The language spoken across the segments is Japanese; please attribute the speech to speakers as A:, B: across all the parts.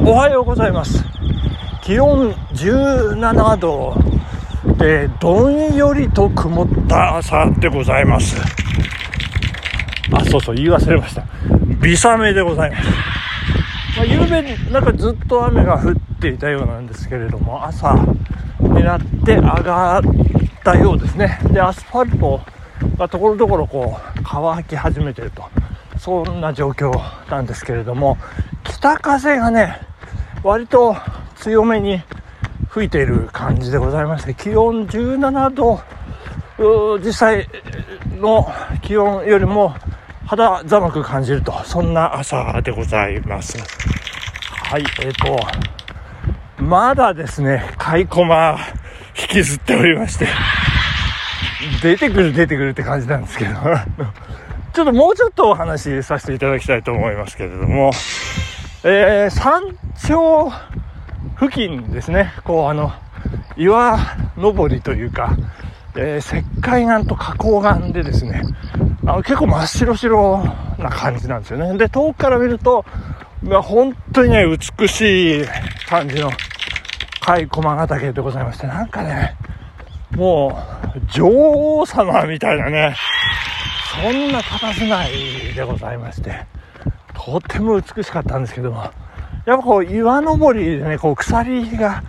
A: おはようございます。気温17度でどんよりと曇った朝でございます。あそうそう言い忘れました。微雨でございます、まあ、夕べなんかずっと雨が降っていたようなんですけれども朝になって上がったようですね。でアスファルトがところどころこう乾き始めてると。そんな状況なんですけれども北風がね割と強めに吹いている感じでございまして気温17度実際の気温よりも肌寒く感じるとそんな朝でございます。はいえっ、ー、とまだですね買い駒引きずっておりまして出てくる出てくるって感じなんですけど。ちょっともうちょっとお話しさせていただきたいと思いますけれども。えー、山頂付近ですね、こうあの、岩登りというか、えー、石灰岩と花崗岩でですね、あの結構真っ白白な感じなんですよね。で、遠くから見ると、まあ、本当にね、美しい感じの海駒ヶ岳でございまして、なんかね、もう、女王様みたいなね、そんな佇まいでございまして、とても美しかったんですけども、やっぱこう岩登りでね、こう鎖が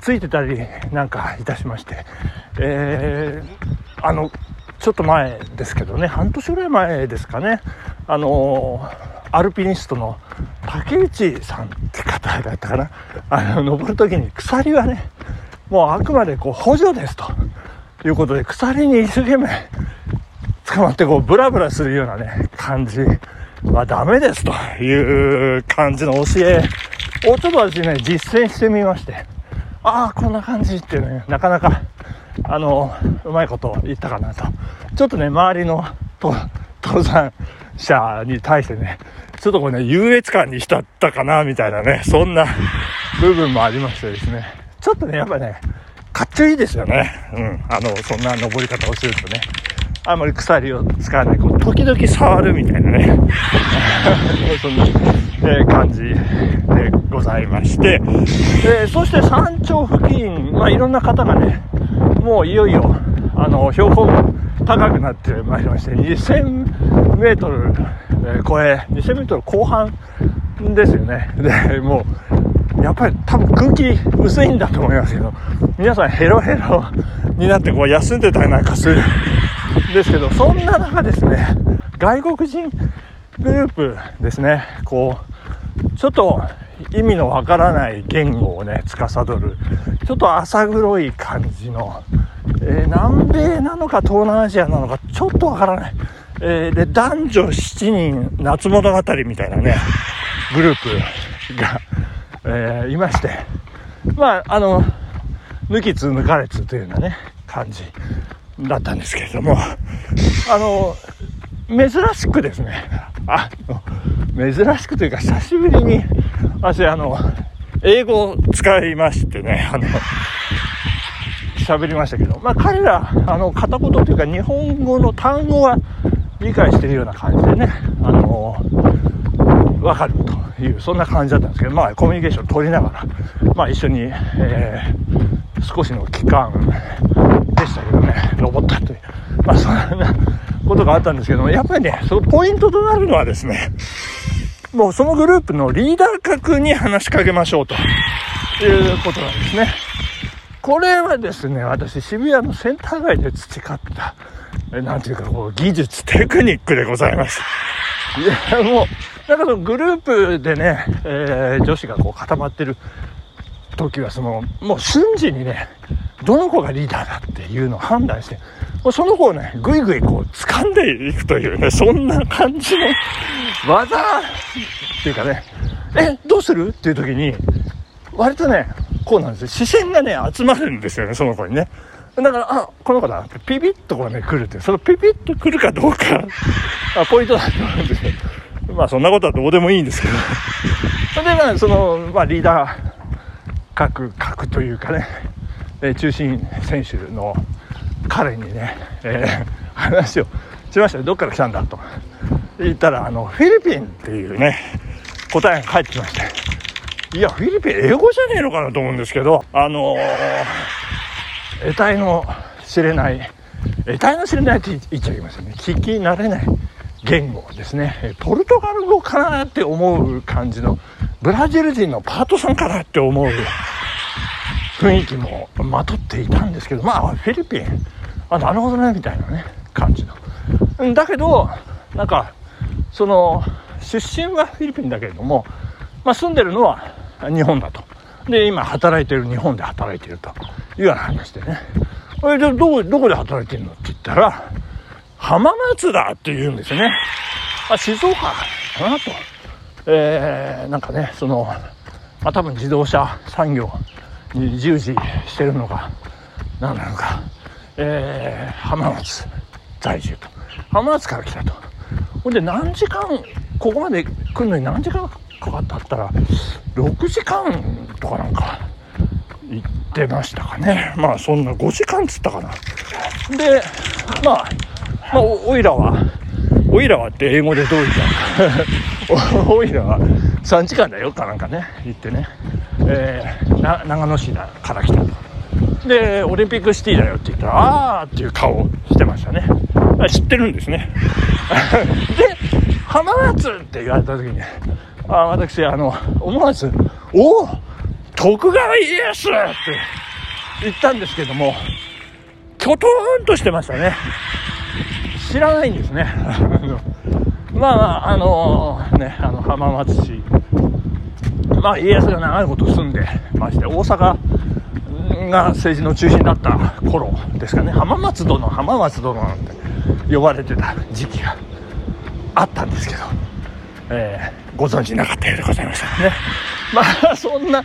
A: ついてたりなんかいたしまして、えー、あの、ちょっと前ですけどね、半年ぐらい前ですかね、あのアルピニストの竹内さんって方だったかな、あの、登る時に鎖はね、もうあくまでこう補助ですということで、鎖に一生懸命捕まってこうブラブラするようなね、感じはダメですという感じの教えをちょっと私ね、実践してみまして、ああ、こんな感じっていうね、なかなか、あの、うまいこと言ったかなと。ちょっとね、周りの登山者に対してね、ちょっとこれね、優越感に浸ったかな、みたいなね、そんな部分もありましてですね、ちょっとね、やっぱね、かっちょいいですよね。うん。あの、そんな登り方をするとね。あんまり鎖を使わない、こう、時々触るみたいなね、そんな、えー、感じでございまして、えー、そして山頂付近、まあ、いろんな方がね、もういよいよ、あの、標高高くなってまいりまして、2000メートル、超え、2000メートル後半ですよね。で、もう、やっぱり多分空気薄いんだと思いますけど、皆さんヘロヘロになってこう休んでたりなんかする。ですけど、そんな中ですね、外国人グループですね、こう、ちょっと意味のわからない言語をね、司る、ちょっと浅黒い感じの、えー、南米なのか東南アジアなのかちょっとわからない。えー、で、男女7人夏物語みたいなね、グループが、えー、いまして、まあ、あの、抜きつ抜かれつというようなね、感じ。だったんですけれども、あの、珍しくですね、あ、珍しくというか久しぶりに、私、あの、英語を使いましてね、あの、喋りましたけど、まあ彼ら、あの、片言というか日本語の単語は理解しているような感じでね、あの、わかるという、そんな感じだったんですけど、まあコミュニケーション取りながら、まあ一緒に、えー、少しの期間、でしたけどね、登ったという、まあそんなことがあったんですけども、やっぱりね、そのポイントとなるのはですね、もうそのグループのリーダー格に話しかけましょうということなんですね。これはですね、私渋谷のセンター街で培った、なんていうかこう技術、テクニックでございます。いや、もう、なんかそのグループでね、えー、女子がこう固まってる時は、その、もう瞬時にね、どの子がリーダーだっていうのを判断して、もうその子をね、ぐいぐいこう掴んでいくというね、そんな感じの技っていうかね、え、どうする？っていう時に、割とね、こうなんですよ。視線がね、集まるんですよね、その子にね。だから、あ、この子だって、ピピッとこうね、来るって、そのピピッと来るかどうか、あポイントだと思うんですよ。まあ、そんなことはどうでもいいんですけど。それで、まあ、その、まあ、リーダー格、格というかね、え中心選手の彼にね、えー、話をしましたよどっから来たんだと言ったら、あの、フィリピンっていうね、答えが返ってきまして、いや、フィリピン英語じゃねえのかなと思うんですけど、あのー、得体の知れない、得体の知れないって言っちゃいますよね。聞き慣れない言語ですね。ポルトガル語かなって思う感じの、ブラジル人のパートさんかなって思う雰囲気もまとっていたんですけど、まあ、フィリピン、あ、なるほどね、みたいなね、感じの。だけど、なんか、その、出身はフィリピンだけれども、まあ、住んでるのは日本だと。で、今働いてる、日本で働いてるというような話でね。これでどこ、どこで働いてるのって言ったら、浜松だって言うんですよね。あ、静岡かなと。えー、なんかね、その、まあ、多分自動車産業に従事してるのか、何なのか、えー、浜松在住と。浜松から来たと。ほんで何時間ここまで来るのに何時間かかったったら6時間とかなんか行ってましたかねまあそんな5時間つったかなでまあまあおいらはおいらはって英語でどう言ったのか おいらは3時間だよかなんかね。行ってね、えー、長野市だから来たと。でオリンピックシティだよって言ったらああっていう顔してましたね。知ってるんですね。で浜松って言われた時にあ私あの思わず「おお徳川家康!」って言ったんですけどもきょとんとしてましたね。知らないんですね まあまああのー、ねあの浜松市まあ家康が長いこと住んでまして大阪が政治の中心だった頃ですかね浜松殿浜松殿なんて呼ばれてた時期があったんですけど、えー、ご存知なかったようでございましたね。まあ、そんな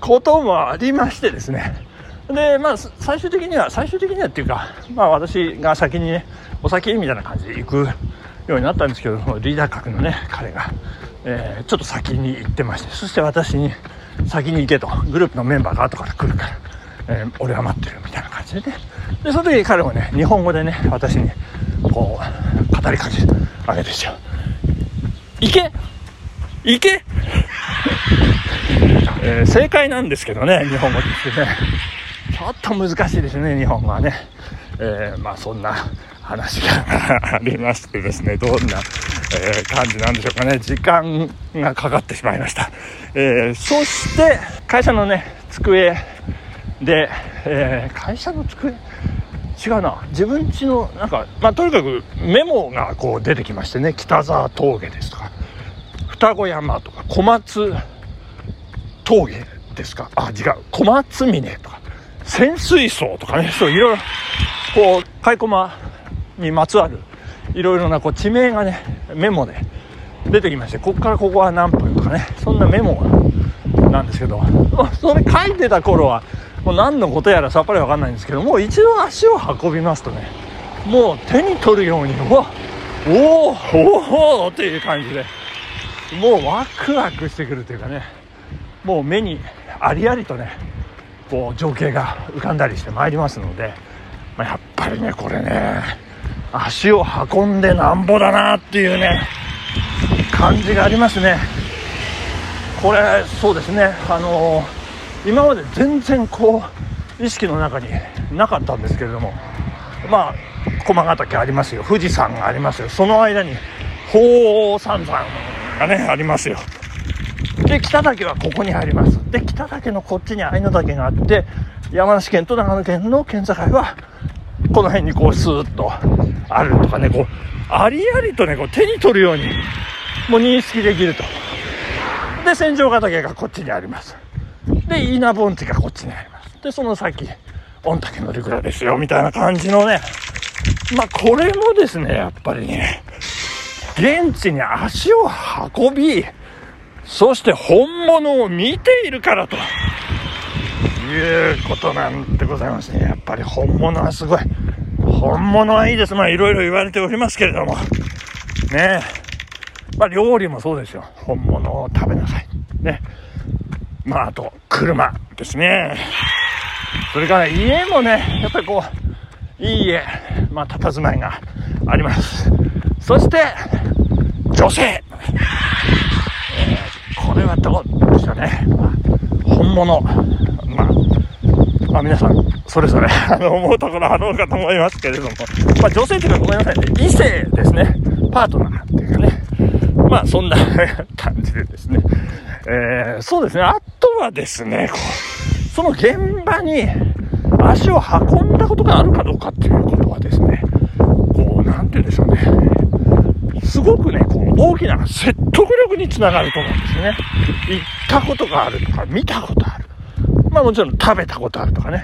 A: こともありましてですね。で、まあ、最終的には、最終的にはっていうか、まあ、私が先にね、お先みたいな感じで行くようになったんですけど、リーダー格のね、彼が、えー、ちょっと先に行ってまして、そして私に、先に行けと、グループのメンバーが後から来るから、えー、俺は待ってるみたいな感じでね。で、その時彼もね、日本語でね、私に、こう、語りかけるわけですよ。行け行けえー、正解なんですけどね、日本語ですね。ょっと難しいですね、日本はね。えー、まあそんな話が ありましてですね、どんな、えー、感じなんでしょうかね。時間がかかってしまいました。えー、そして、会社のね、机で、え会社の机？違うな自分家のなんか、まあ、とにかくメモがこう出てきましてね北沢峠ですとか双子山とか小松峠ですか？あ違う小松峰とか潜水槽とかねそういろいろこう開駒にまつわるいろいろなこう地名がねメモで出てきましてここからここは何分とかねそんなメモがなんですけど それ書いてた頃はもう何のことやらさっぱり分かんないんですけどもう一度足を運びますとねもう手に取るようにうわおおおおっていう感じでもうワクワクしてくるというかねもう目にありありとねこう情景が浮かんだりしてまいりますので、ま、やっぱりねこれね足を運んでなんぼだなっていうね感じがありますね。これそうですね。あの今まで全然こう意識の中になかったんですけれどもまあ駒ヶ岳ありますよ。富士山がありますよ。その間に鳳山山がねありますよ。で北岳はここにありますで北岳のこっちに愛の岳があって山梨県と長野県の県境はこの辺にこうスーッとあるとかねこうありありとねこう手に取るようにもう認識できるとで戦場ヶ岳がこっちにありますで、イーナ盆地がこっちにあります。で、その先、御嶽のリクラですよ、みたいな感じのね。まあ、これもですね、やっぱりね、現地に足を運び、そして本物を見ているからということなんでございますね。やっぱり本物はすごい。本物はいいです。まあいろいろ言われておりますけれども。ねえまあ料理もそうですよ。本物を食べなさい。ね。まあ、あと、車ですね。それから家もね、やっぱりこう、いい家、まあ、佇まいがあります。そして、女性、どうでしょうね。まあ、本物。まあ、まあ、皆さん、それぞれ あの思うところあろうかと思いますけれども、まあ、女性っていうのはごめんなさいね、異性ですね。パートナーっていうかね。まあ、そんな 感じでですね。えー、そうですね。あとはですね、その現場に足を運んだことがあるかどうかっていうことはですね、こう、なんて言うんでしょうね。すごくね、こう、大きな説得力につながると思うんですね。行ったことがあるとか、見たことある。まあもちろん食べたことあるとかね。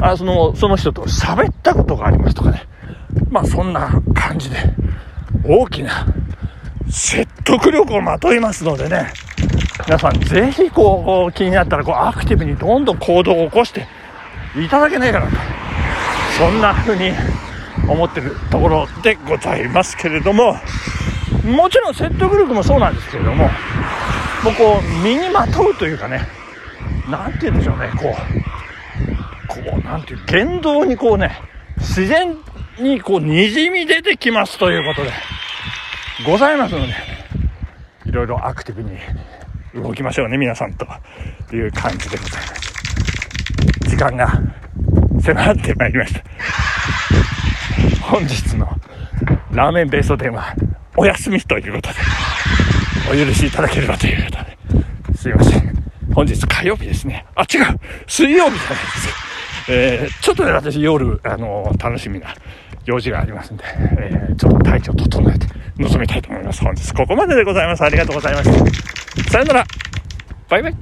A: あその、その人と喋ったことがありますとかね。まあそんな感じで、大きな説得力をまといますのでね。皆さんぜひこう気になったらこうアクティブにどんどん行動を起こしていただけないかなとそんな風に思ってるところでございますけれどももちろん説得力もそうなんですけれどももうこう身にまとうというかね何て言うんでしょうねこうこうなんていう言動にこうね自然にこうにじみ出てきますということでございますのでいろいろアクティブに動きましょうね皆さんという感じでございます。時間が迫ってまいりました。本日のラーメンベスト店はお休みということでお許しいただければということですいません。本日火曜日ですね。あ違う。水曜日じゃないです。えー、ちょっとね私夜あの楽しみな用事がありますんで、えー、ちょっと体調整えて臨みたいと思います。本日ここまででございます。ありがとうございました。さよなら。バイバイ。